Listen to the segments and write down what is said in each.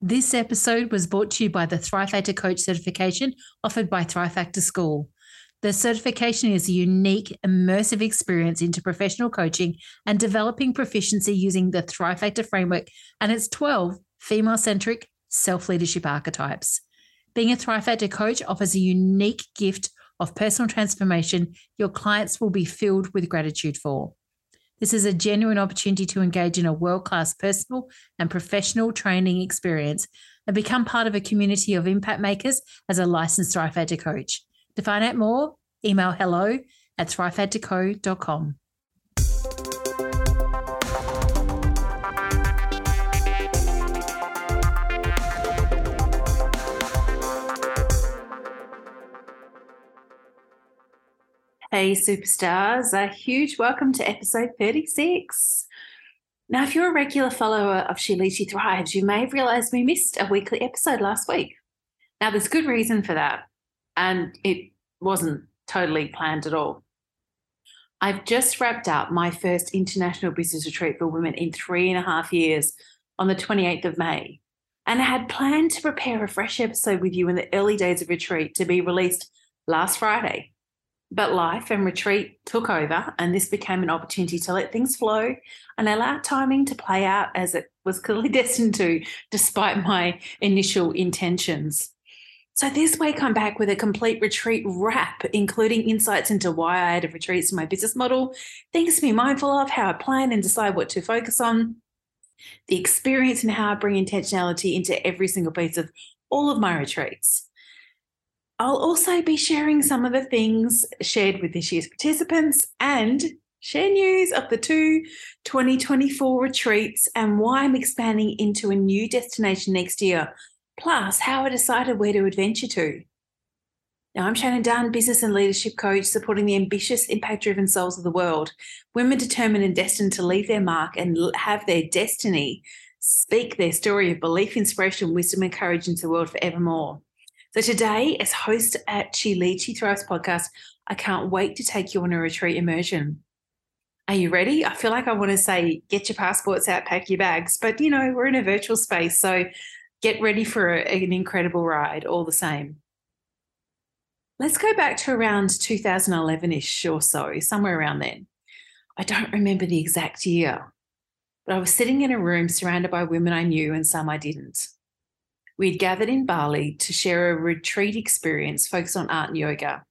This episode was brought to you by the Thrive Factor Coach certification offered by Thrive Factor School. The certification is a unique, immersive experience into professional coaching and developing proficiency using the Thrive Factor framework and its 12 female centric self leadership archetypes. Being a Thrive Factor coach offers a unique gift of personal transformation your clients will be filled with gratitude for. This is a genuine opportunity to engage in a world class personal and professional training experience and become part of a community of impact makers as a licensed Thrive coach. To find out more, email hello at thrivefactorco.com. Hey, superstars, a huge welcome to episode 36. Now, if you're a regular follower of She Leads, She Thrives, you may have realized we missed a weekly episode last week. Now, there's good reason for that, and it wasn't totally planned at all. I've just wrapped up my first international business retreat for women in three and a half years on the 28th of May, and I had planned to prepare a fresh episode with you in the early days of retreat to be released last Friday. But life and retreat took over, and this became an opportunity to let things flow and allow timing to play out as it was clearly destined to, despite my initial intentions. So, this week I'm back with a complete retreat wrap, including insights into why I added retreats to my business model, things to be mindful of, how I plan and decide what to focus on, the experience and how I bring intentionality into every single piece of all of my retreats. I'll also be sharing some of the things shared with this year's participants and share news of the two 2024 retreats and why I'm expanding into a new destination next year, plus how I decided where to adventure to. Now, I'm Shannon Dunn, business and leadership coach, supporting the ambitious, impact driven souls of the world, women determined and destined to leave their mark and have their destiny speak their story of belief, inspiration, wisdom, and courage into the world forevermore. So today, as host at She Leads, She Thrives podcast, I can't wait to take you on a retreat immersion. Are you ready? I feel like I want to say, get your passports out, pack your bags, but you know, we're in a virtual space. So get ready for a, an incredible ride all the same. Let's go back to around 2011 ish or so, somewhere around then. I don't remember the exact year, but I was sitting in a room surrounded by women I knew and some I didn't. We'd gathered in Bali to share a retreat experience focused on art and yoga.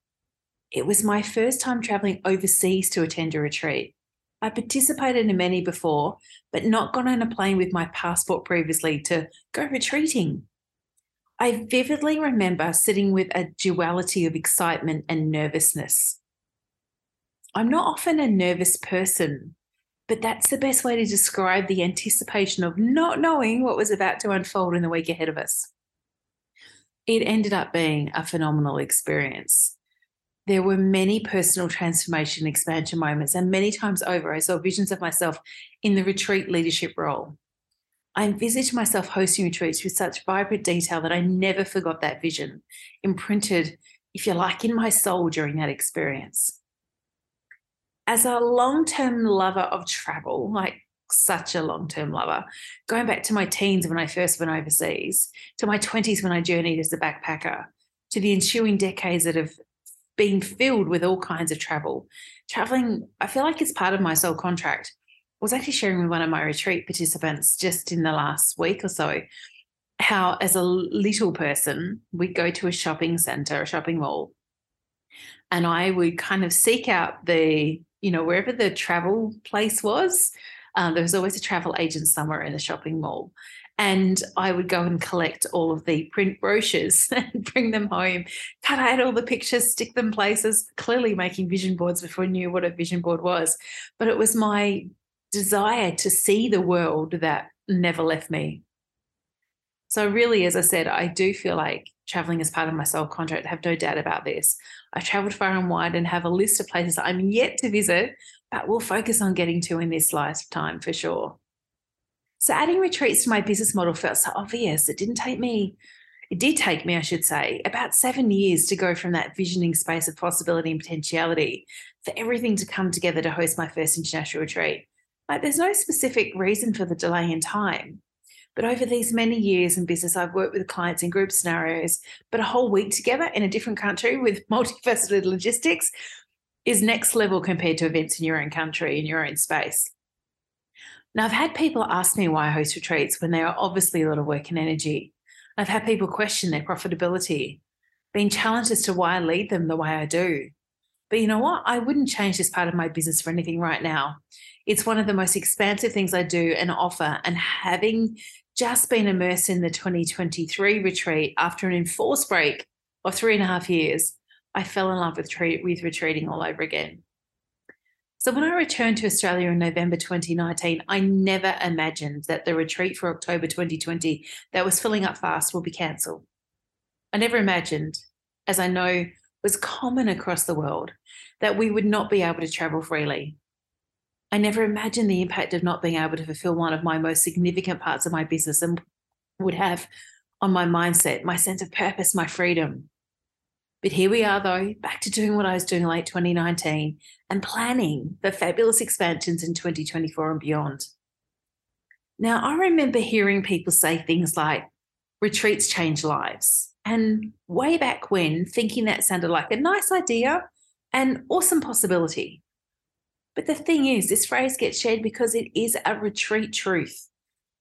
It was my first time traveling overseas to attend a retreat. I participated in many before, but not gone on a plane with my passport previously to go retreating. I vividly remember sitting with a duality of excitement and nervousness. I'm not often a nervous person, but that's the best way to describe the anticipation of not knowing what was about to unfold in the week ahead of us. It ended up being a phenomenal experience. There were many personal transformation expansion moments, and many times over, I saw visions of myself in the retreat leadership role. I envisaged myself hosting retreats with such vibrant detail that I never forgot that vision, imprinted, if you like, in my soul during that experience as a long term lover of travel, like such a long term lover, going back to my teens when I first went overseas, to my 20s when I journeyed as a backpacker, to the ensuing decades that have been filled with all kinds of travel. Traveling, I feel like it's part of my soul contract. I was actually sharing with one of my retreat participants just in the last week or so how, as a little person, we'd go to a shopping center, a shopping mall, And I would kind of seek out the, you know, wherever the travel place was. Um, there was always a travel agent somewhere in the shopping mall. And I would go and collect all of the print brochures and bring them home, cut out all the pictures, stick them places, clearly making vision boards before I knew what a vision board was. But it was my desire to see the world that never left me. So, really, as I said, I do feel like traveling is part of my soul contract. I have no doubt about this. I traveled far and wide and have a list of places I'm yet to visit, but we'll focus on getting to in this lifetime for sure. So adding retreats to my business model felt so obvious. It didn't take me, it did take me, I should say, about seven years to go from that visioning space of possibility and potentiality for everything to come together to host my first international retreat. Like there's no specific reason for the delay in time. But over these many years in business, I've worked with clients in group scenarios, but a whole week together in a different country with multifaceted logistics is next level compared to events in your own country, in your own space. Now, I've had people ask me why I host retreats when there are obviously a lot of work and energy. I've had people question their profitability, being challenged as to why I lead them the way I do. But you know what? I wouldn't change this part of my business for anything right now. It's one of the most expansive things I do and offer. And having just been immersed in the 2023 retreat after an enforced break of three and a half years, I fell in love with, with retreating all over again. So when I returned to Australia in November 2019, I never imagined that the retreat for October 2020 that was filling up fast will be cancelled. I never imagined, as I know was common across the world, that we would not be able to travel freely. I never imagined the impact of not being able to fulfill one of my most significant parts of my business and would have on my mindset, my sense of purpose, my freedom. But here we are, though, back to doing what I was doing late 2019 and planning for fabulous expansions in 2024 and beyond. Now, I remember hearing people say things like, retreats change lives. And way back when, thinking that sounded like a nice idea and awesome possibility. But the thing is, this phrase gets shared because it is a retreat truth.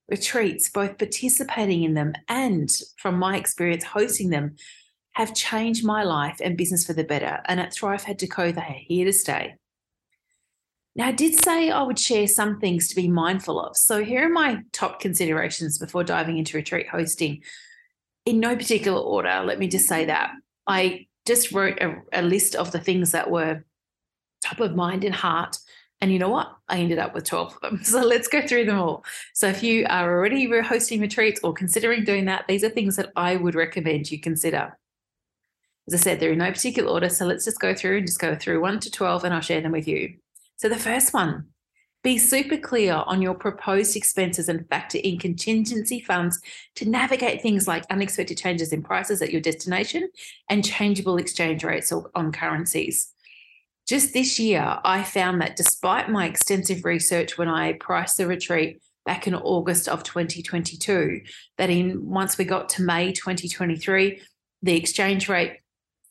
Retreats, both participating in them and, from my experience, hosting them, have changed my life and business for the better. And at Thrive Factor Co, they are here to stay. Now, I did say I would share some things to be mindful of. So, here are my top considerations before diving into retreat hosting. In no particular order, let me just say that I just wrote a, a list of the things that were top of mind and heart. And you know what? I ended up with 12 of them. So let's go through them all. So if you are already hosting retreats or considering doing that, these are things that I would recommend you consider. As I said, they're in no particular order. So let's just go through and just go through one to 12 and I'll share them with you. So the first one, be super clear on your proposed expenses and factor in contingency funds to navigate things like unexpected changes in prices at your destination and changeable exchange rates on currencies. Just this year, I found that despite my extensive research when I priced the retreat back in August of 2022, that in once we got to May 2023, the exchange rate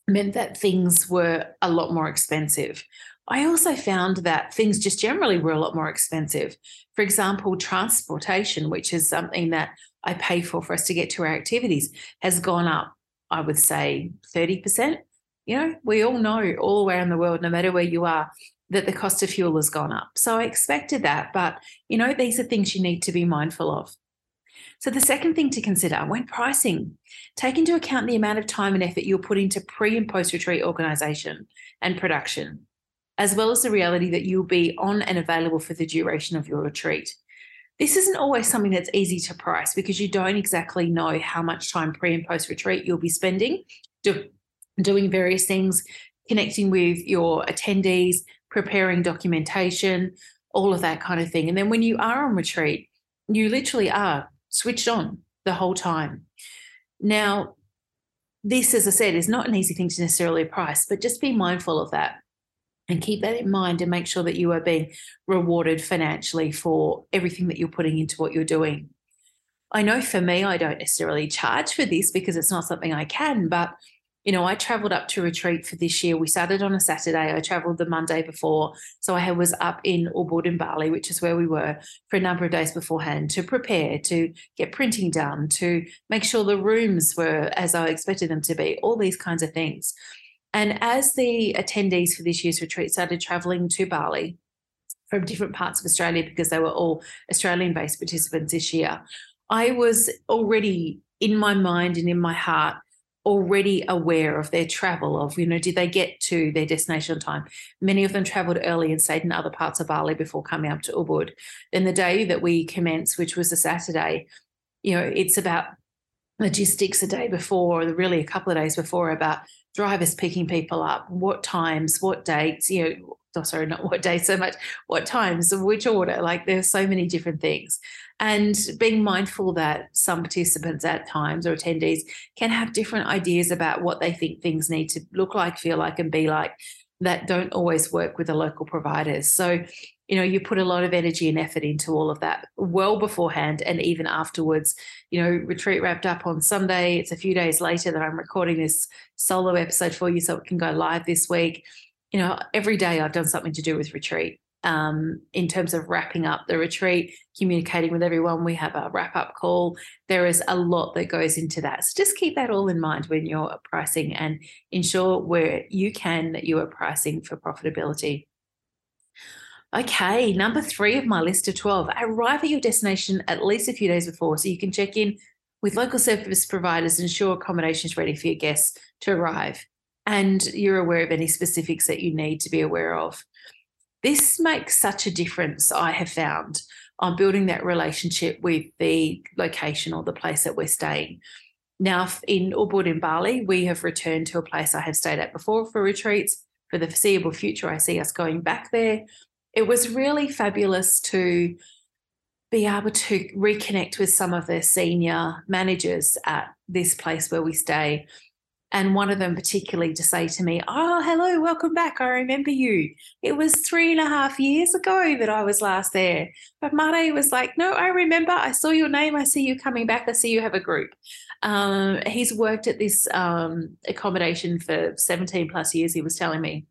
meant that things were a lot more expensive. I also found that things just generally were a lot more expensive. For example, transportation, which is something that I pay for for us to get to our activities, has gone up, I would say 30%. You know, we all know all around the world, no matter where you are, that the cost of fuel has gone up. So I expected that. But, you know, these are things you need to be mindful of. So, the second thing to consider when pricing, take into account the amount of time and effort you'll put into pre and post retreat organisation and production, as well as the reality that you'll be on and available for the duration of your retreat. This isn't always something that's easy to price because you don't exactly know how much time pre and post retreat you'll be spending do, doing various things, connecting with your attendees, preparing documentation, all of that kind of thing. And then when you are on retreat, you literally are switched on the whole time. Now, this, as I said, is not an easy thing to necessarily price, but just be mindful of that and keep that in mind and make sure that you are being rewarded financially for everything that you're putting into what you're doing. I know for me, I don't necessarily charge for this because it's not something I can, but you know, I traveled up to retreat for this year. We started on a Saturday. I traveled the Monday before. So I was up in Ubud in Bali, which is where we were for a number of days beforehand to prepare, to get printing done, to make sure the rooms were as I expected them to be, all these kinds of things. And as the attendees for this year's retreat started traveling to Bali from different parts of Australia, because they were all Australian based participants this year, I was already in my mind and in my heart already aware of their travel of you know did they get to their destination on time? Many of them traveled early and stayed in other parts of bali before coming up to ubud. Then the day that we commenced which was a saturday you know it's about logistics a day before or really a couple of days before about drivers picking people up what times what dates you know oh, sorry not what day so much what times which order like there's so many different things and being mindful that some participants at times or attendees can have different ideas about what they think things need to look like, feel like, and be like that don't always work with the local providers. So, you know, you put a lot of energy and effort into all of that well beforehand and even afterwards. You know, retreat wrapped up on Sunday. It's a few days later that I'm recording this solo episode for you so it can go live this week. You know, every day I've done something to do with retreat um, in terms of wrapping up the retreat, communicating with everyone. We have a wrap up call. There is a lot that goes into that. So just keep that all in mind when you're pricing and ensure where you can that you are pricing for profitability. Okay, number three of my list of 12 arrive at your destination at least a few days before so you can check in with local service providers and ensure accommodation is ready for your guests to arrive. And you're aware of any specifics that you need to be aware of. This makes such a difference, I have found, on building that relationship with the location or the place that we're staying. Now, in Ubud in Bali, we have returned to a place I have stayed at before for retreats. For the foreseeable future, I see us going back there. It was really fabulous to be able to reconnect with some of the senior managers at this place where we stay and one of them particularly to say to me, Oh, hello, welcome back. I remember you. It was three and a half years ago that I was last there. But Mare was like, No, I remember. I saw your name. I see you coming back. I see you have a group. Um, he's worked at this um, accommodation for 17 plus years, he was telling me,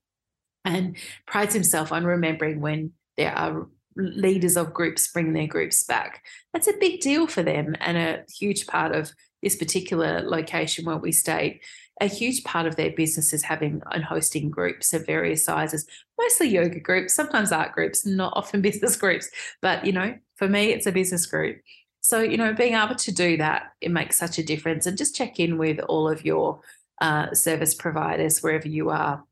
and prides himself on remembering when there are leaders of groups bring their groups back. That's a big deal for them and a huge part of this particular location where we stayed a huge part of their business is having and hosting groups of various sizes, mostly yoga groups, sometimes art groups, not often business groups. But, you know, for me, it's a business group. So, you know, being able to do that, it makes such a difference. And just check in with all of your uh, service providers wherever you are.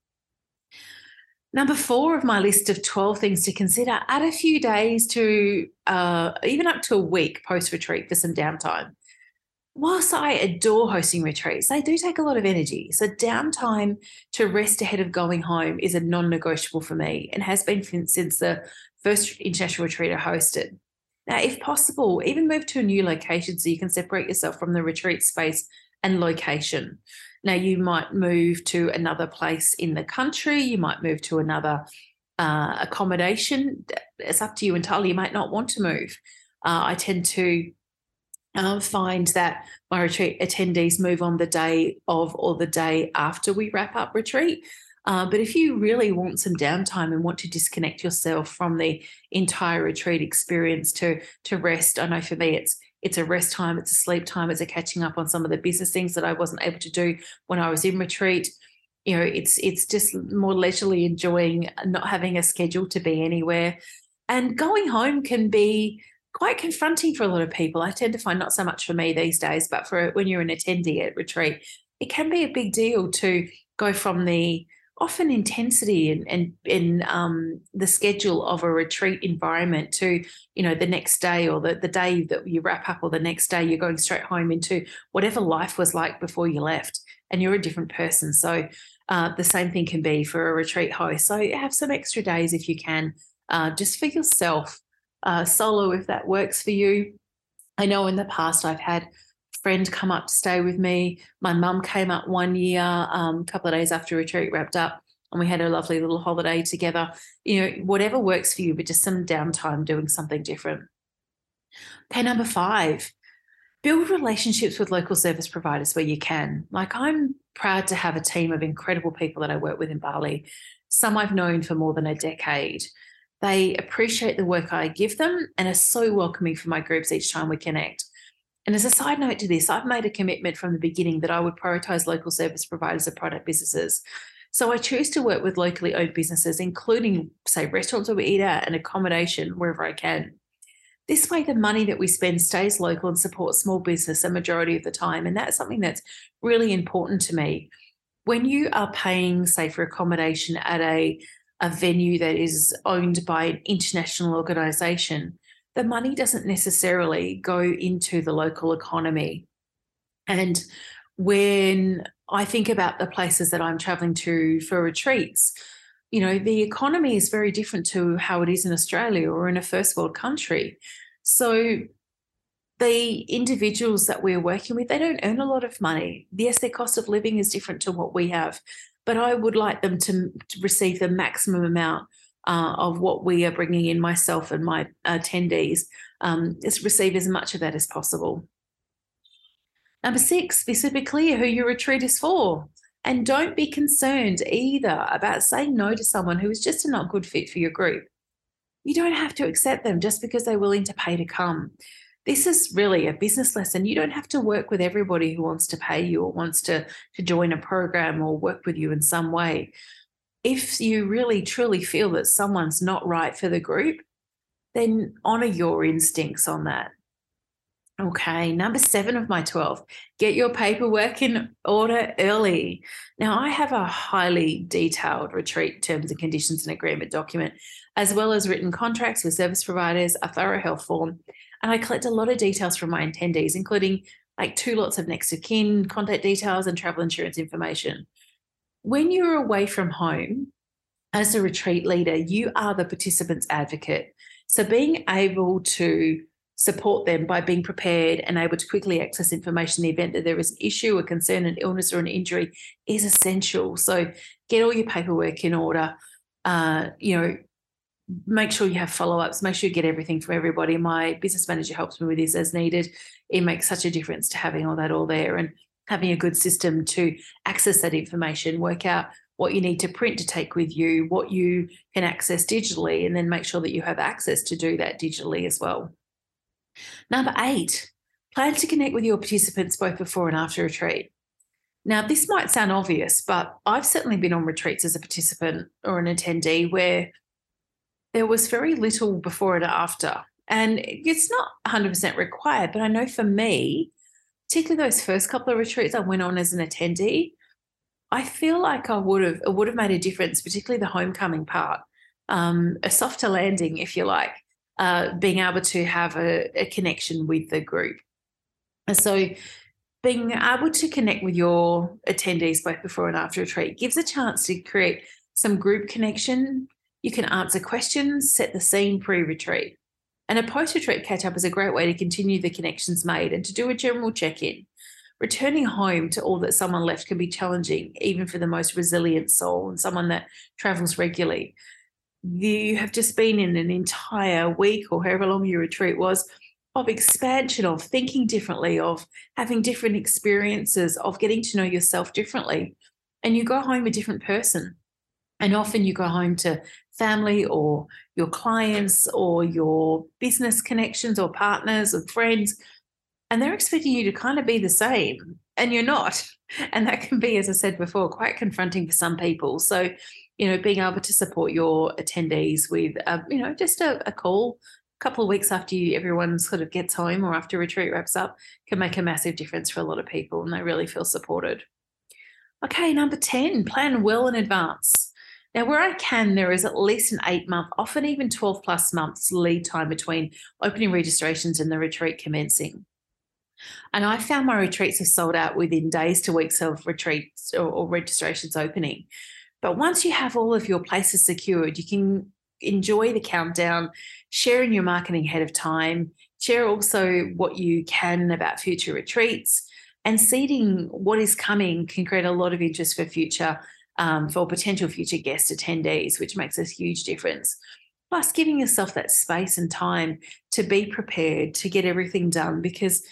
Number four of my list of 12 things to consider add a few days to uh, even up to a week post retreat for some downtime whilst I adore hosting retreats, they do take a lot of energy. So, downtime to rest ahead of going home is a non negotiable for me and has been since the first international retreat I hosted. Now, if possible, even move to a new location so you can separate yourself from the retreat space and location. Now, you might move to another place in the country, you might move to another uh, accommodation. It's up to you entirely. You might not want to move. Uh, I tend to uh, find that my retreat attendees move on the day of or the day after we wrap up retreat. Uh, but if you really want some downtime and want to disconnect yourself from the entire retreat experience to to rest, I know for me it's it's a rest time, it's a sleep time, it's a catching up on some of the business things that I wasn't able to do when I was in retreat. You know, it's it's just more leisurely enjoying not having a schedule to be anywhere. And going home can be quite confronting for a lot of people. I tend to find not so much for me these days, but for when you're an attendee at retreat, it can be a big deal to go from the often intensity and and in um, the schedule of a retreat environment to you know the next day or the, the day that you wrap up or the next day you're going straight home into whatever life was like before you left and you're a different person so uh, the same thing can be for a retreat host so have some extra days if you can uh, just for yourself uh, solo if that works for you. I know in the past I've had friend come up to stay with me. My mum came up one year, um, a couple of days after retreat wrapped up, and we had a lovely little holiday together. You know, whatever works for you, but just some downtime doing something different. Okay, number five, build relationships with local service providers where you can. Like I'm proud to have a team of incredible people that I work with in Bali. Some I've known for more than a decade. They appreciate the work I give them and are so welcoming for my groups each time we connect. And as a side note to this, I've made a commitment from the beginning that I would prioritize local service providers of product businesses. So I choose to work with locally owned businesses, including, say, restaurants where we eat at and accommodation wherever I can. This way, the money that we spend stays local and supports small business a majority of the time. And that's something that's really important to me. When you are paying, say, for accommodation at a, a venue that is owned by an international organization, the money doesn't necessarily go into the local economy. And when I think about the places that I'm traveling to for retreats, you know, the economy is very different to how it is in Australia or in a first world country. So the individuals that we're working with, they don't earn a lot of money. Yes, their cost of living is different to what we have, but I would like them to, to receive the maximum amount uh, of what we are bringing in, myself and my attendees, um, is receive as much of that as possible. Number six, be super clear who your retreat is for. And don't be concerned either about saying no to someone who is just a not good fit for your group. You don't have to accept them just because they're willing to pay to come. This is really a business lesson. You don't have to work with everybody who wants to pay you or wants to, to join a program or work with you in some way. If you really truly feel that someone's not right for the group, then honor your instincts on that. Okay, number seven of my 12, get your paperwork in order early. Now, I have a highly detailed retreat terms and conditions and agreement document, as well as written contracts with service providers, a thorough health form, and I collect a lot of details from my attendees, including like two lots of next of kin, contact details, and travel insurance information. When you're away from home, as a retreat leader, you are the participant's advocate. So being able to support them by being prepared and able to quickly access information in the event that there is an issue, a concern, an illness, or an injury is essential. So get all your paperwork in order. Uh, you know, make sure you have follow-ups. Make sure you get everything from everybody. My business manager helps me with this as needed. It makes such a difference to having all that all there and having a good system to access that information, work out what you need to print to take with you, what you can access digitally, and then make sure that you have access to do that digitally as well. Number eight, plan to connect with your participants both before and after retreat. Now, this might sound obvious, but I've certainly been on retreats as a participant or an attendee where there was very little before and after. And it's not 100% required, but I know for me, particularly those first couple of retreats I went on as an attendee, I feel like I would have it would have made a difference, particularly the homecoming part, um, a softer landing, if you like, uh, being able to have a, a connection with the group. And so being able to connect with your attendees both before and after retreat gives a chance to create some group connection. You can answer questions, set the scene pre retreat. And a post retreat catch up is a great way to continue the connections made and to do a general check in. Returning home to all that someone left can be challenging, even for the most resilient soul and someone that travels regularly you have just been in an entire week or however long your retreat was of expansion, of thinking differently, of having different experiences, of getting to know yourself differently. And you go home a different person. And often you go home to family or your clients or your business connections or partners or friends, and they're expecting you to kind of be the same, and you're not. And that can be, as I said before, quite confronting for some people. So you know, being able to support your attendees with, uh, you know, just a, a call a couple of weeks after you, everyone sort of gets home or after retreat wraps up can make a massive difference for a lot of people and they really feel supported. Okay, number 10, plan well in advance. Now, where I can, there is at least an eight month, often even 12 plus months lead time between opening registrations and the retreat commencing. And I found my retreats have sold out within days to weeks of retreats or, or registrations opening. But once you have all of your places secured, you can enjoy the countdown, share in your marketing ahead of time, share also what you can about future retreats, and seeding what is coming can create a lot of interest for future, um, for potential future guest attendees, which makes a huge difference. Plus, giving yourself that space and time to be prepared to get everything done because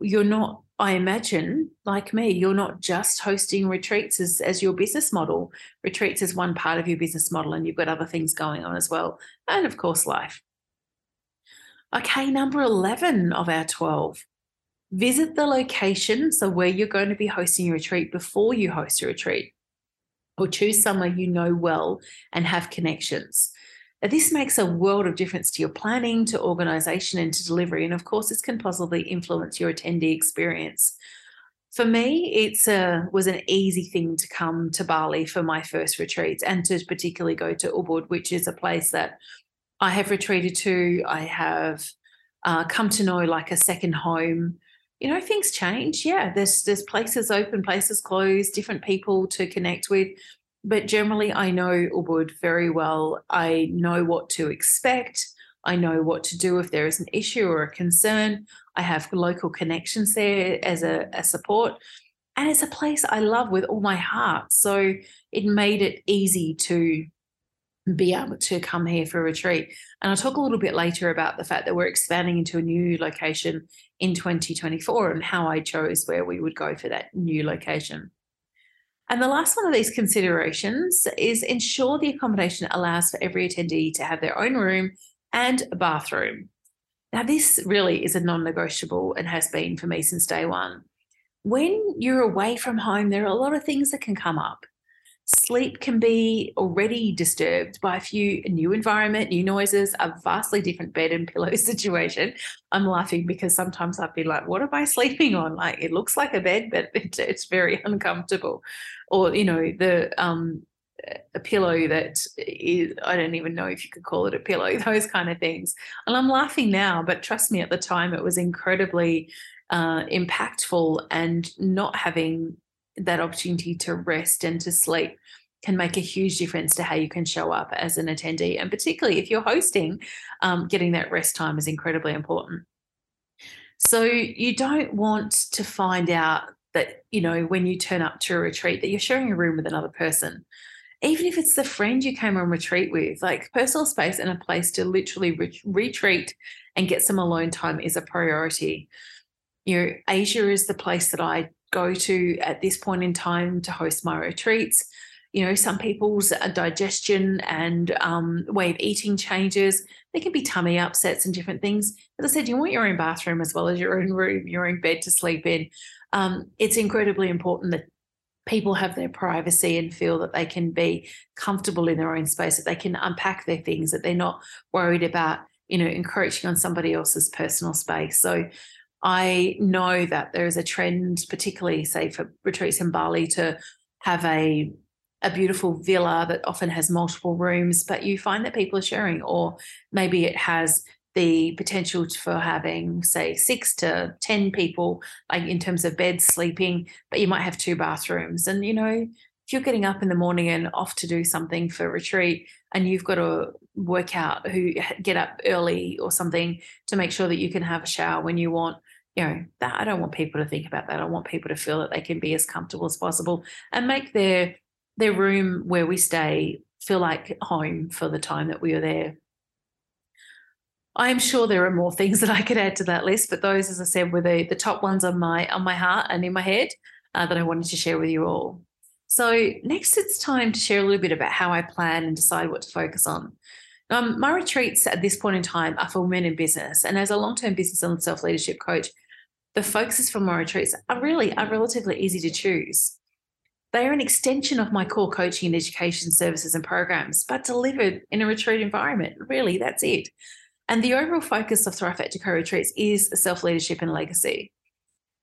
you're not I imagine, like me, you're not just hosting retreats as, as your business model. Retreats is one part of your business model, and you've got other things going on as well. And of course, life. Okay, number 11 of our 12. Visit the location, so where you're going to be hosting your retreat before you host a retreat. or choose somewhere you know well and have connections. This makes a world of difference to your planning, to organization, and to delivery. And of course, this can possibly influence your attendee experience. For me, it's a was an easy thing to come to Bali for my first retreats and to particularly go to Ubud, which is a place that I have retreated to. I have uh, come to know like a second home. You know, things change. Yeah, there's there's places open, places closed, different people to connect with but generally I know Ubud very well. I know what to expect. I know what to do if there is an issue or a concern. I have local connections there as a, a support. And it's a place I love with all my heart. So it made it easy to be able to come here for a retreat. And I'll talk a little bit later about the fact that we're expanding into a new location in 2024 and how I chose where we would go for that new location. And the last one of these considerations is ensure the accommodation allows for every attendee to have their own room and a bathroom. Now, this really is a non negotiable and has been for me since day one. When you're away from home, there are a lot of things that can come up sleep can be already disturbed by a few new environment, new noises, a vastly different bed and pillow situation. I'm laughing because sometimes I'd be like, what am I sleeping on? Like it looks like a bed, but it, it's very uncomfortable. Or, you know, the um a pillow that is, I don't even know if you could call it a pillow, those kind of things. And I'm laughing now, but trust me, at the time it was incredibly uh, impactful and not having that opportunity to rest and to sleep can make a huge difference to how you can show up as an attendee. And particularly if you're hosting, um, getting that rest time is incredibly important. So you don't want to find out that, you know, when you turn up to a retreat, that you're sharing a room with another person. Even if it's the friend you came on retreat with, like personal space and a place to literally re- retreat and get some alone time is a priority. You know, Asia is the place that I go to at this point in time to host my retreats. You know, some people's uh, digestion and um, way of eating changes. There can be tummy upsets and different things. As I said, you want your own bathroom as well as your own room, your own bed to sleep in. Um, it's incredibly important that people have their privacy and feel that they can be comfortable in their own space, that they can unpack their things, that they're not worried about, you know, encroaching on somebody else's personal space. So I know that there is a trend, particularly say for retreats in Bali, to have a a beautiful villa that often has multiple rooms, but you find that people are sharing, or maybe it has the potential for having, say, six to 10 people, like in terms of beds sleeping, but you might have two bathrooms. And, you know, if you're getting up in the morning and off to do something for retreat and you've got to work out who get up early or something to make sure that you can have a shower when you want you know that i don't want people to think about that. I want people to feel that they can be as comfortable as possible and make their their room where we stay feel like home for the time that we are there. I'm sure there are more things that i could add to that list but those as i said were the, the top ones on my on my heart and in my head uh, that i wanted to share with you all. So next it's time to share a little bit about how i plan and decide what to focus on um, my retreats at this point in time are for women in business. And as a long term business and self leadership coach, the focuses for my retreats are really are relatively easy to choose. They are an extension of my core coaching and education services and programs, but delivered in a retreat environment. Really, that's it. And the overall focus of Thrive Co retreats is self leadership and legacy.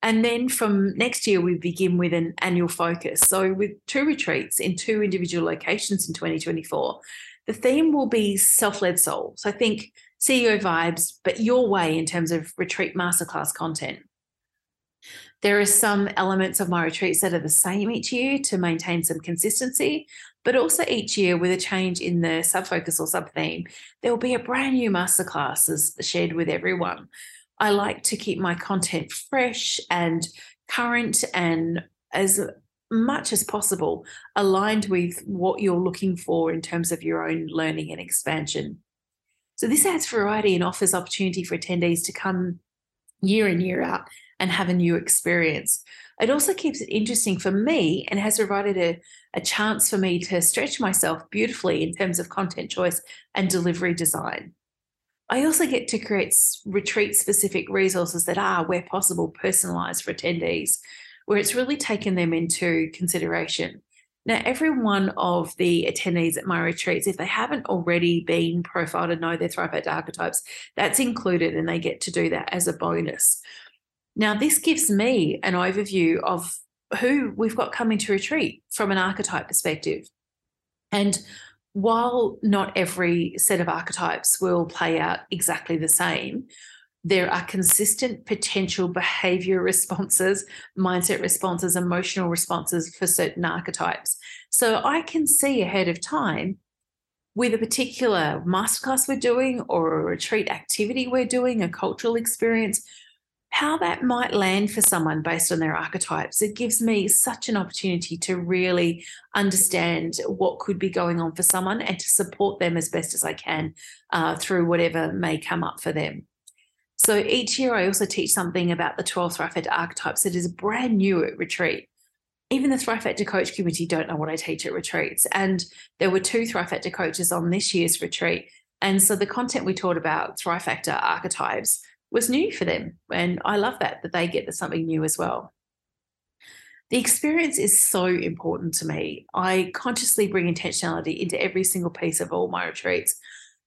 And then from next year, we begin with an annual focus. So, with two retreats in two individual locations in 2024, the theme will be self led soul. So, I think CEO vibes, but your way in terms of retreat masterclass content. There are some elements of my retreats that are the same each year to maintain some consistency, but also each year with a change in the subfocus or subtheme, there will be a brand new masterclass as shared with everyone. I like to keep my content fresh and current and as much as possible aligned with what you're looking for in terms of your own learning and expansion. So, this adds variety and offers opportunity for attendees to come year in, year out and have a new experience. It also keeps it interesting for me and has provided a, a chance for me to stretch myself beautifully in terms of content choice and delivery design. I also get to create retreat specific resources that are, where possible, personalized for attendees, where it's really taken them into consideration. Now, every one of the attendees at my retreats, if they haven't already been profiled and know their Thrive archetypes, that's included and they get to do that as a bonus. Now, this gives me an overview of who we've got coming to retreat from an archetype perspective. And while not every set of archetypes will play out exactly the same, there are consistent potential behavior responses, mindset responses, emotional responses for certain archetypes. So I can see ahead of time with a particular masterclass we're doing or a retreat activity we're doing, a cultural experience, how that might land for someone based on their archetypes. It gives me such an opportunity to really understand what could be going on for someone and to support them as best as I can uh, through whatever may come up for them. So each year, I also teach something about the 12 Thrive Factor archetypes that is brand new at retreat. Even the Thrive Factor coach community don't know what I teach at retreats. And there were two Thrive Factor coaches on this year's retreat. And so the content we taught about Thrive Factor archetypes was new for them. And I love that, that they get something new as well. The experience is so important to me. I consciously bring intentionality into every single piece of all my retreats.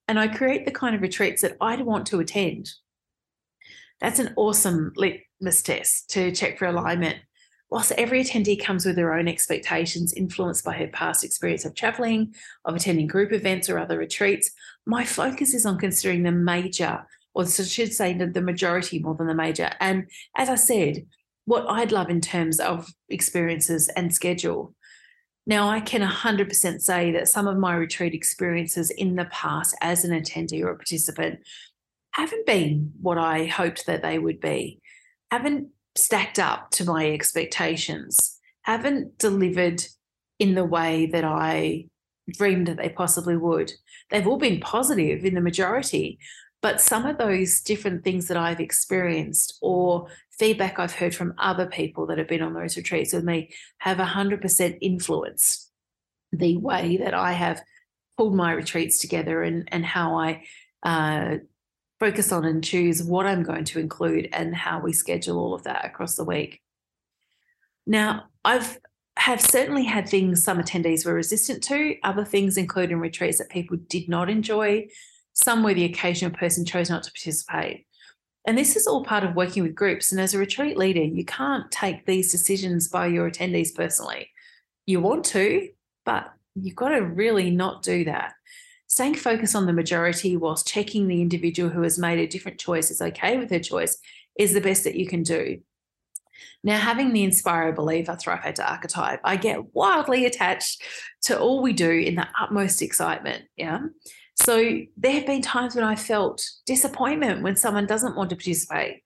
And I create the kind of retreats that I'd want to attend. That's an awesome litmus test to check for alignment. Whilst every attendee comes with their own expectations influenced by her past experience of traveling, of attending group events or other retreats, my focus is on considering the major or so I should say the majority more than the major. And as I said, what I'd love in terms of experiences and schedule. Now, I can 100% say that some of my retreat experiences in the past as an attendee or a participant haven't been what I hoped that they would be, haven't stacked up to my expectations, haven't delivered in the way that I dreamed that they possibly would. They've all been positive in the majority, but some of those different things that I've experienced or feedback I've heard from other people that have been on those retreats with me have 100% influenced the way that I have pulled my retreats together and, and how I uh, focus on and choose what I'm going to include and how we schedule all of that across the week. Now, I've have certainly had things some attendees were resistant to, other things including retreats that people did not enjoy, some where the occasional person chose not to participate. And this is all part of working with groups. And as a retreat leader, you can't take these decisions by your attendees personally. You want to, but you've got to really not do that. Staying focused on the majority whilst checking the individual who has made a different choice is okay with their choice is the best that you can do. Now, having the inspire believer Thrive Factor archetype, I get wildly attached to all we do in the utmost excitement. Yeah. So there have been times when I felt disappointment when someone doesn't want to participate,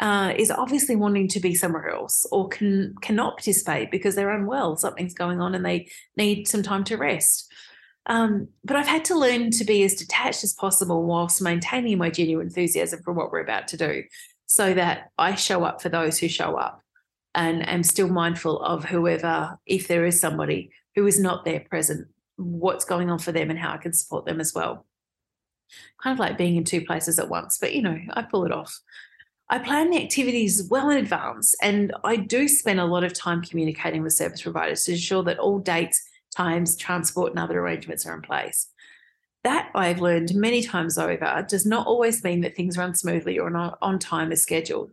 uh, is obviously wanting to be somewhere else or can cannot participate because they're unwell, something's going on, and they need some time to rest. Um, but I've had to learn to be as detached as possible whilst maintaining my genuine enthusiasm for what we're about to do, so that I show up for those who show up, and am still mindful of whoever, if there is somebody who is not there present what's going on for them and how I can support them as well. Kind of like being in two places at once, but you know, I pull it off. I plan the activities well in advance, and I do spend a lot of time communicating with service providers to ensure that all dates, times, transport, and other arrangements are in place. That I've learned many times over does not always mean that things run smoothly or not on time as scheduled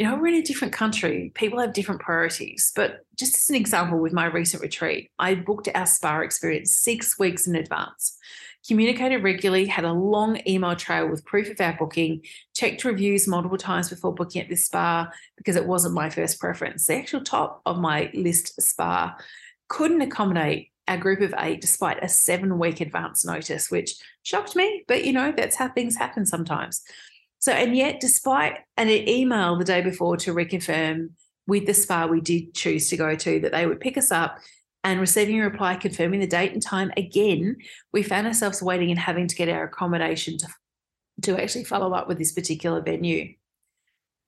you know, we're in a different country. People have different priorities. But just as an example, with my recent retreat, I booked our spa experience six weeks in advance, communicated regularly, had a long email trail with proof of our booking, checked reviews multiple times before booking at this spa because it wasn't my first preference. The actual top of my list spa couldn't accommodate our group of eight despite a seven week advance notice, which shocked me. But, you know, that's how things happen sometimes. So, and yet, despite an email the day before to reconfirm with the spa we did choose to go to that they would pick us up and receiving a reply confirming the date and time again, we found ourselves waiting and having to get our accommodation to, to actually follow up with this particular venue.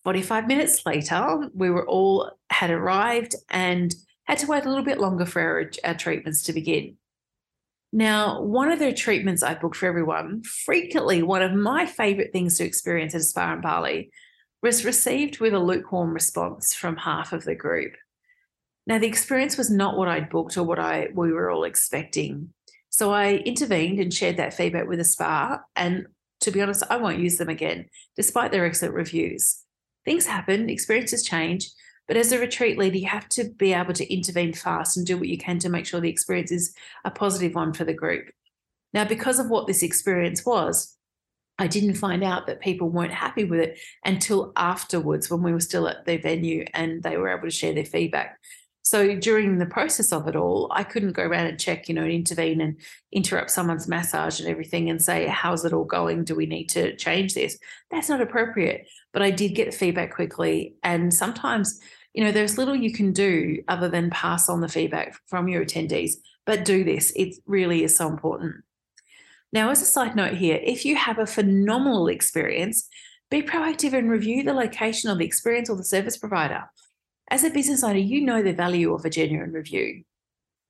45 minutes later, we were all had arrived and had to wait a little bit longer for our, our treatments to begin. Now, one of the treatments I booked for everyone, frequently one of my favorite things to experience at a spa in Bali, was received with a lukewarm response from half of the group. Now, the experience was not what I'd booked or what I we were all expecting. So I intervened and shared that feedback with the spa. And to be honest, I won't use them again, despite their excellent reviews. Things happen, experiences change, but as a retreat leader, you have to be able to intervene fast and do what you can to make sure the experience is a positive one for the group. Now, because of what this experience was, I didn't find out that people weren't happy with it until afterwards when we were still at the venue and they were able to share their feedback. So during the process of it all, I couldn't go around and check, you know, and intervene and interrupt someone's massage and everything and say, how's it all going? Do we need to change this? That's not appropriate. But I did get feedback quickly. And sometimes, you know, there's little you can do other than pass on the feedback from your attendees, but do this. It really is so important. Now, as a side note here, if you have a phenomenal experience, be proactive and review the location of the experience or the service provider. As a business owner, you know the value of a genuine review,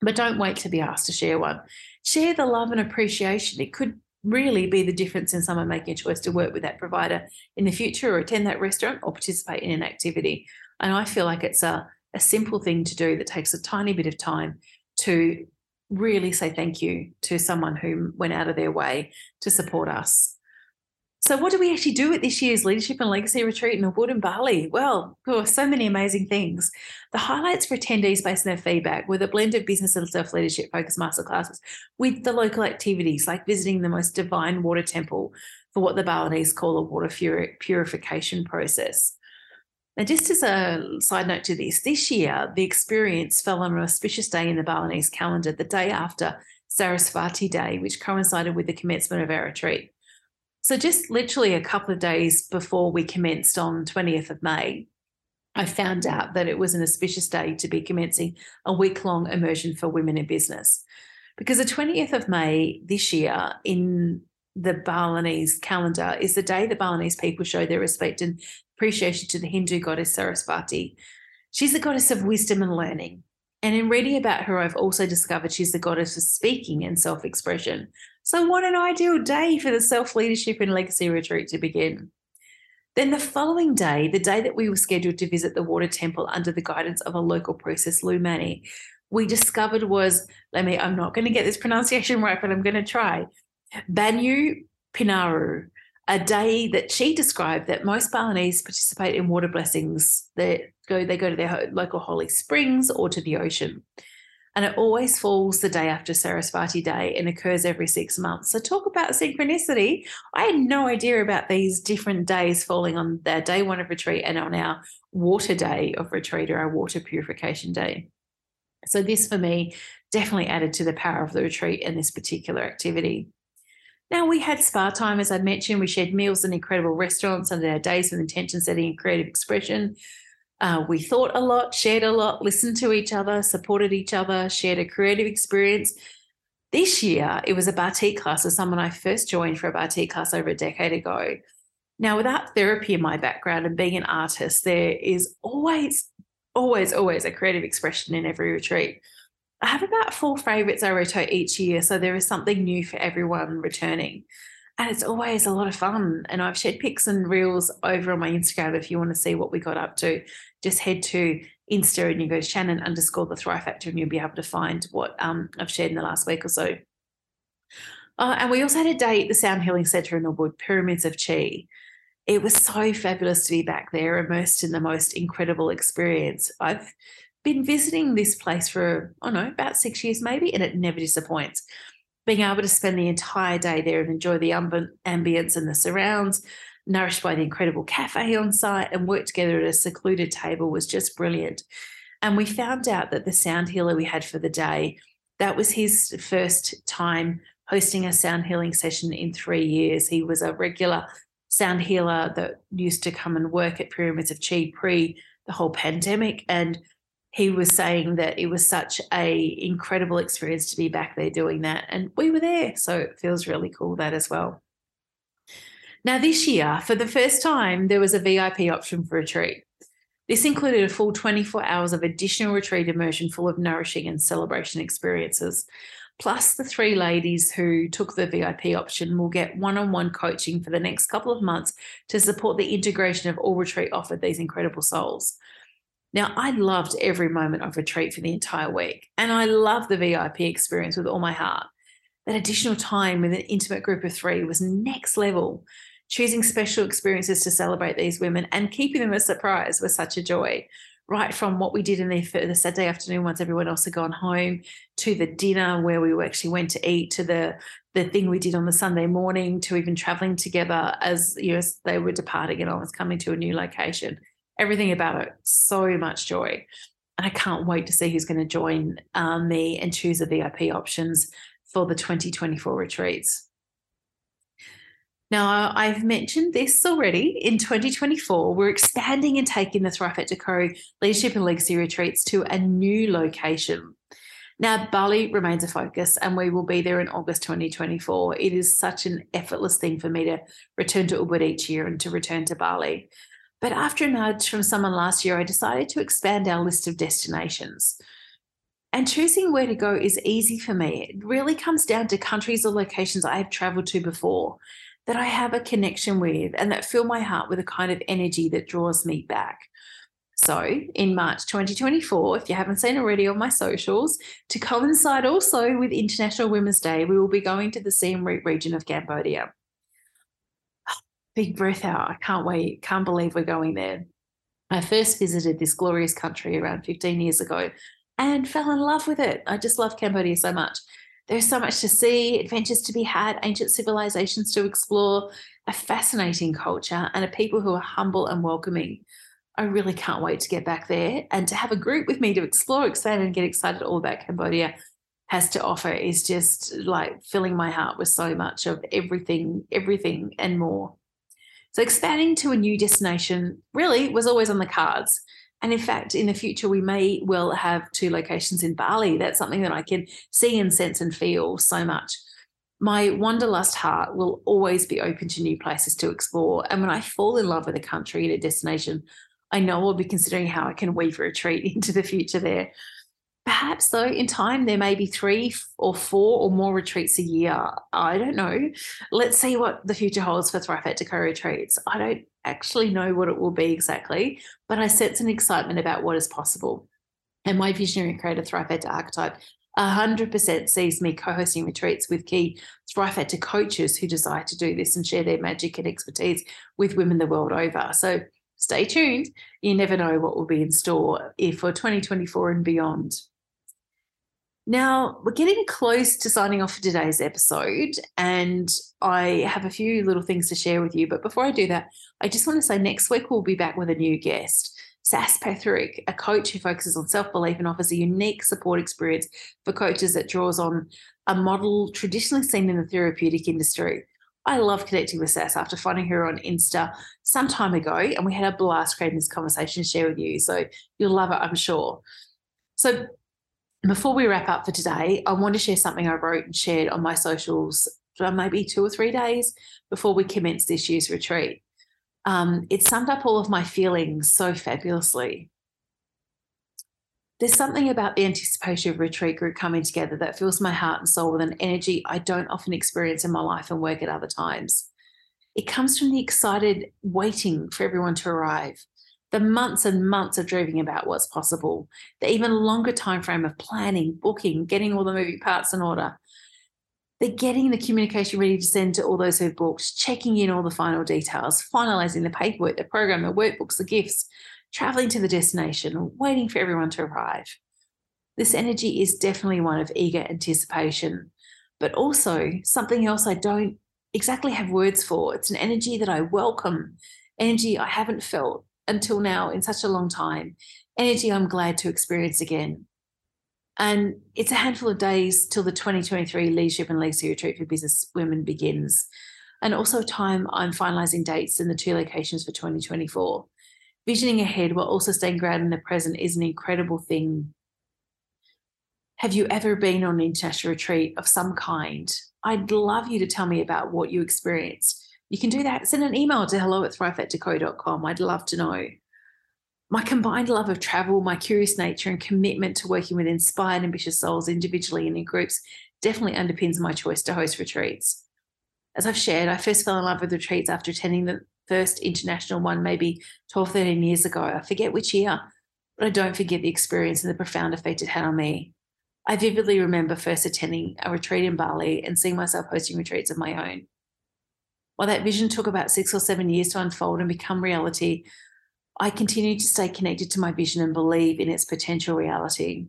but don't wait to be asked to share one. Share the love and appreciation. It could really be the difference in someone making a choice to work with that provider in the future or attend that restaurant or participate in an activity. And I feel like it's a, a simple thing to do that takes a tiny bit of time to really say thank you to someone who went out of their way to support us. So, what do we actually do at this year's Leadership and Legacy Retreat in Ubud and Bali? Well, oh, so many amazing things. The highlights for attendees based on their feedback were the blend of business and self leadership focused masterclasses with the local activities like visiting the most divine water temple for what the Balinese call a water purification process. Now, just as a side note to this, this year the experience fell on an auspicious day in the Balinese calendar, the day after Sarasvati Day, which coincided with the commencement of our retreat. So, just literally a couple of days before we commenced on 20th of May, I found out that it was an auspicious day to be commencing a week long immersion for women in business. Because the 20th of May this year in the Balinese calendar is the day the Balinese people show their respect and appreciation to the Hindu goddess Sarasvati. She's the goddess of wisdom and learning. And in reading about her, I've also discovered she's the goddess of speaking and self expression. So, what an ideal day for the self leadership and legacy retreat to begin. Then, the following day, the day that we were scheduled to visit the water temple under the guidance of a local priestess, Lou Mani, we discovered was, let me, I'm not going to get this pronunciation right, but I'm going to try. Banyu Pinaruh, a day that she described that most Balinese participate in water blessings that go they go to their local holy springs or to the ocean. And it always falls the day after Sarasvati Day and occurs every six months. So, talk about synchronicity. I had no idea about these different days falling on their day one of retreat and on our water day of retreat or our water purification day. So, this for me definitely added to the power of the retreat and this particular activity. Now, we had spa time, as I mentioned. We shared meals in incredible restaurants under our days of intention setting and creative expression. Uh, we thought a lot, shared a lot, listened to each other, supported each other, shared a creative experience. This year, it was a batik class of someone I first joined for a batik class over a decade ago. Now, without therapy in my background and being an artist, there is always, always, always a creative expression in every retreat. I have about four favorites I rotate each year, so there is something new for everyone returning. And it's always a lot of fun. And I've shared pics and reels over on my Instagram if you want to see what we got up to. Just head to Insta and you go to Shannon underscore the Thrive Factor and you'll be able to find what um, I've shared in the last week or so. Uh, and we also had a day at the Sound Healing Centre in Ubud, Pyramids of Chi. It was so fabulous to be back there, immersed in the most incredible experience. I've been visiting this place for, I don't know, about six years maybe, and it never disappoints. Being able to spend the entire day there and enjoy the ambience and the surrounds, nourished by the incredible cafe on site, and work together at a secluded table was just brilliant. And we found out that the sound healer we had for the day, that was his first time hosting a sound healing session in three years. He was a regular sound healer that used to come and work at Pyramids of Chi pre the whole pandemic. And he was saying that it was such a incredible experience to be back there doing that. And we were there so it feels really cool that as well. Now this year for the first time there was a vip option for retreat this included a full 24 hours of additional retreat immersion full of nourishing and celebration experiences. Plus the three ladies who took the vip option will get one-on-one coaching for the next couple of months to support the integration of all retreat offered these incredible souls Now, I loved every moment of retreat for the entire week, and I love the VIP experience with all my heart. That additional time with an intimate group of three was next level. Choosing special experiences to celebrate these women and keeping them a surprise was such a joy. Right from what we did in the, Saturday afternoon once everyone else had gone home, to the dinner where we actually went to eat, to the the thing we did on the Sunday morning, to even traveling together as you know as they were departing and I was coming to a new location everything about it, so much joy. And I can't wait to see who's going to join um, me and choose the VIP options for the 2024 retreats. Now, I've mentioned this already. In 2024, we're expanding and taking the Thrive Factor Co Leadership and Legacy retreats to a new location. Now, Bali remains a focus, and we will be there in August 2024. It is such an effortless thing for me to return to Ubud each year and to return to Bali. But after a nudge from someone last year, I decided to expand our list of destinations. And choosing where to go is easy for me. It really comes down to countries or locations I have traveled to before that I have a connection with and that fill my heart with a kind of energy that draws me back. So, in March 2024, if you haven't seen already on my socials, to coincide also with International Women's Day, we will be going to the Siem Reap region of Cambodia big breath out. I can't wait. Can't believe we're going there. I first visited this glorious country around 15 years ago and fell in love with it. I just love Cambodia so much. There's so much to see, adventures to be had, ancient civilizations to explore, a fascinating culture, and a people who are humble and welcoming. I really can't wait to get back there and to have a group with me to explore, expand, and get excited all about Cambodia has to offer is just like filling my heart with so much of everything, everything, and more. So expanding to a new destination really was always on the cards. And in fact, in the future, we may well have two locations in Bali. That's something that I can see and sense and feel so much. My wanderlust heart will always be open to new places to explore. And when I fall in love with a country and a destination, I know I'll be considering how I can weave a retreat into the future there. Perhaps, though, in time, there may be three or four or more retreats a year. I don't know. Let's see what the future holds for Thrive Factor Co retreats. I don't actually know what it will be exactly, but I sense an excitement about what is possible. And my visionary creator, Thrive Factor Archetype, 100% sees me co hosting retreats with key Thrive Factor coaches who desire to do this and share their magic and expertise with women the world over. So stay tuned. You never know what will be in store eh, for 2024 and beyond. Now, we're getting close to signing off for today's episode, and I have a few little things to share with you. But before I do that, I just want to say next week we'll be back with a new guest, Sas Petherick, a coach who focuses on self belief and offers a unique support experience for coaches that draws on a model traditionally seen in the therapeutic industry. I love connecting with Sas after finding her on Insta some time ago, and we had a blast creating this conversation to share with you. So you'll love it, I'm sure. So before we wrap up for today, I want to share something I wrote and shared on my socials maybe two or three days before we commenced this year's retreat. Um, it summed up all of my feelings so fabulously. There's something about the anticipation of retreat group coming together that fills my heart and soul with an energy I don't often experience in my life and work at other times. It comes from the excited waiting for everyone to arrive, the months and months of dreaming about what's possible, the even longer time frame of planning, booking, getting all the moving parts in order, the getting the communication ready to send to all those who've booked, checking in all the final details, finalizing the paperwork, the program, the workbooks, the gifts, traveling to the destination, waiting for everyone to arrive. This energy is definitely one of eager anticipation, but also something else I don't exactly have words for. It's an energy that I welcome, energy I haven't felt until now in such a long time, energy I'm glad to experience again. And it's a handful of days till the 2023 Leadership and Legacy Retreat for Business Women begins. And also time I'm finalising dates in the two locations for 2024. Visioning ahead while also staying grounded in the present is an incredible thing. Have you ever been on an international retreat of some kind? I'd love you to tell me about what you experienced you can do that. Send an email to hello at thrivefactorco.com. I'd love to know. My combined love of travel, my curious nature, and commitment to working with inspired, ambitious souls individually and in groups definitely underpins my choice to host retreats. As I've shared, I first fell in love with retreats after attending the first international one maybe 12, 13 years ago. I forget which year. but I don't forget the experience and the profound effect it had on me. I vividly remember first attending a retreat in Bali and seeing myself hosting retreats of my own. While that vision took about six or seven years to unfold and become reality, I continued to stay connected to my vision and believe in its potential reality.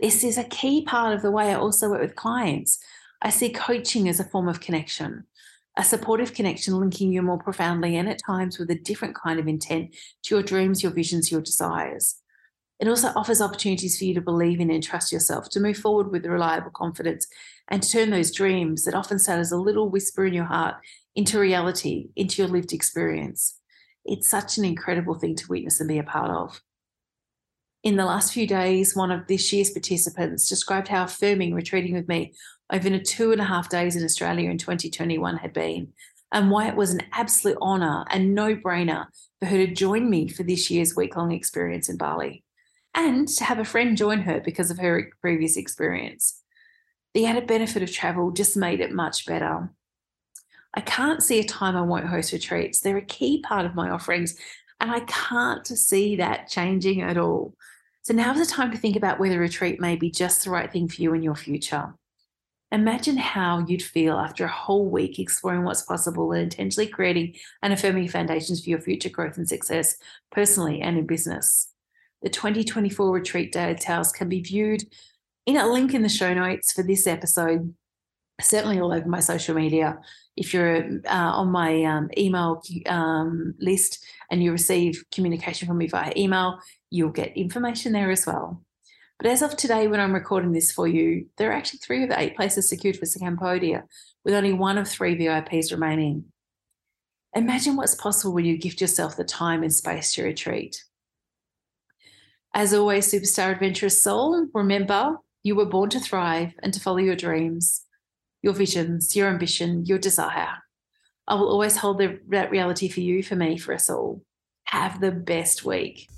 This is a key part of the way I also work with clients. I see coaching as a form of connection, a supportive connection linking you more profoundly and at times with a different kind of intent to your dreams, your visions, your desires. It also offers opportunities for you to believe in and trust yourself, to move forward with reliable confidence, and to turn those dreams that often sound as a little whisper in your heart into reality, into your lived experience. It's such an incredible thing to witness and be a part of. In the last few days, one of this year's participants described how affirming retreating with me over the two and a half days in Australia in 2021 had been, and why it was an absolute honour and no brainer for her to join me for this year's week long experience in Bali and to have a friend join her because of her previous experience. The added benefit of travel just made it much better. I can't see a time I won't host retreats. They're a key part of my offerings, and I can't see that changing at all. So now is the time to think about whether retreat may be just the right thing for you in your future. Imagine how you'd feel after a whole week exploring what's possible and intentionally creating and affirming foundations for your future growth and success, personally and in business. The 2024 retreat details can be viewed in a link in the show notes for this episode, certainly all over my social media. If you're uh, on my um, email um, list and you receive communication from me via email, you'll get information there as well. But as of today, when I'm recording this for you, there are actually three of the eight places secured for Cambodia, with only one of three VIPs remaining. Imagine what's possible when you gift yourself the time and space to retreat. As always, superstar adventurous soul, remember you were born to thrive and to follow your dreams, your visions, your ambition, your desire. I will always hold the, that reality for you, for me, for us all. Have the best week.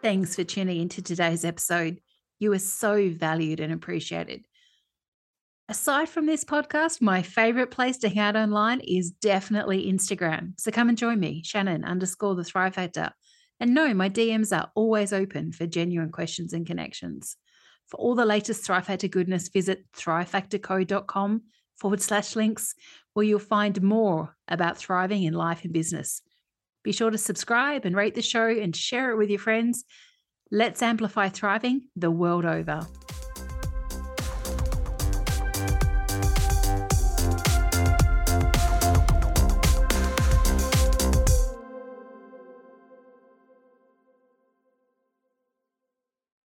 Thanks for tuning into today's episode. You are so valued and appreciated. Aside from this podcast, my favorite place to hang out online is definitely Instagram. So come and join me, Shannon underscore the Thrive Factor. And no, my DMs are always open for genuine questions and connections. For all the latest Thrive Factor goodness, visit thrivefactorco.com forward slash links, where you'll find more about thriving in life and business. Be sure to subscribe and rate the show and share it with your friends. Let's amplify thriving the world over.